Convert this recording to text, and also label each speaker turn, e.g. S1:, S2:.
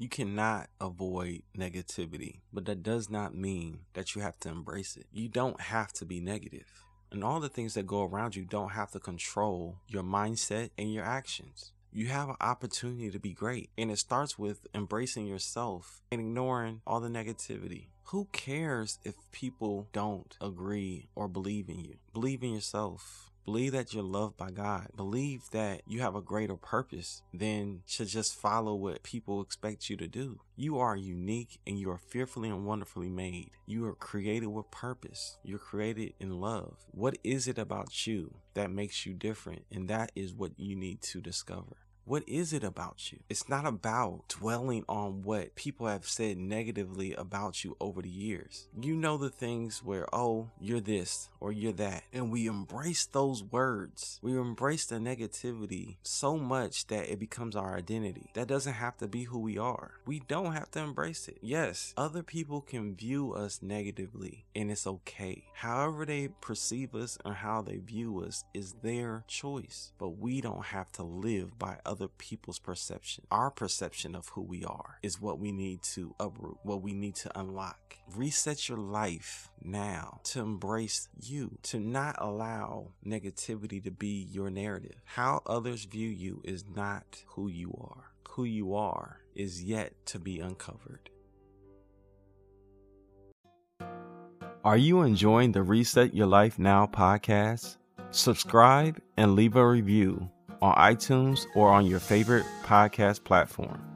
S1: You cannot avoid negativity, but that does not mean that you have to embrace it. You don't have to be negative. And all the things that go around you don't have to control your mindset and your actions. You have an opportunity to be great. And it starts with embracing yourself and ignoring all the negativity. Who cares if people don't agree or believe in you? Believe in yourself. Believe that you're loved by God. Believe that you have a greater purpose than to just follow what people expect you to do. You are unique and you are fearfully and wonderfully made. You are created with purpose. You're created in love. What is it about you that makes you different? And that is what you need to discover. What is it about you? It's not about dwelling on what people have said negatively about you over the years. You know the things where, oh, you're this or you're that. And we embrace those words. We embrace the negativity so much that it becomes our identity. That doesn't have to be who we are. We don't have to embrace it. Yes, other people can view us negatively and it's okay. However, they perceive us or how they view us is their choice. But we don't have to live by other people's perception. Our perception of who we are is what we need to uproot, what we need to unlock. Reset your life now to embrace you, to not allow negativity to be your narrative. How others view you is not who you are. Who you are is yet to be uncovered. Are you enjoying the Reset Your Life Now podcast? Subscribe and leave a review on iTunes or on your favorite podcast platform.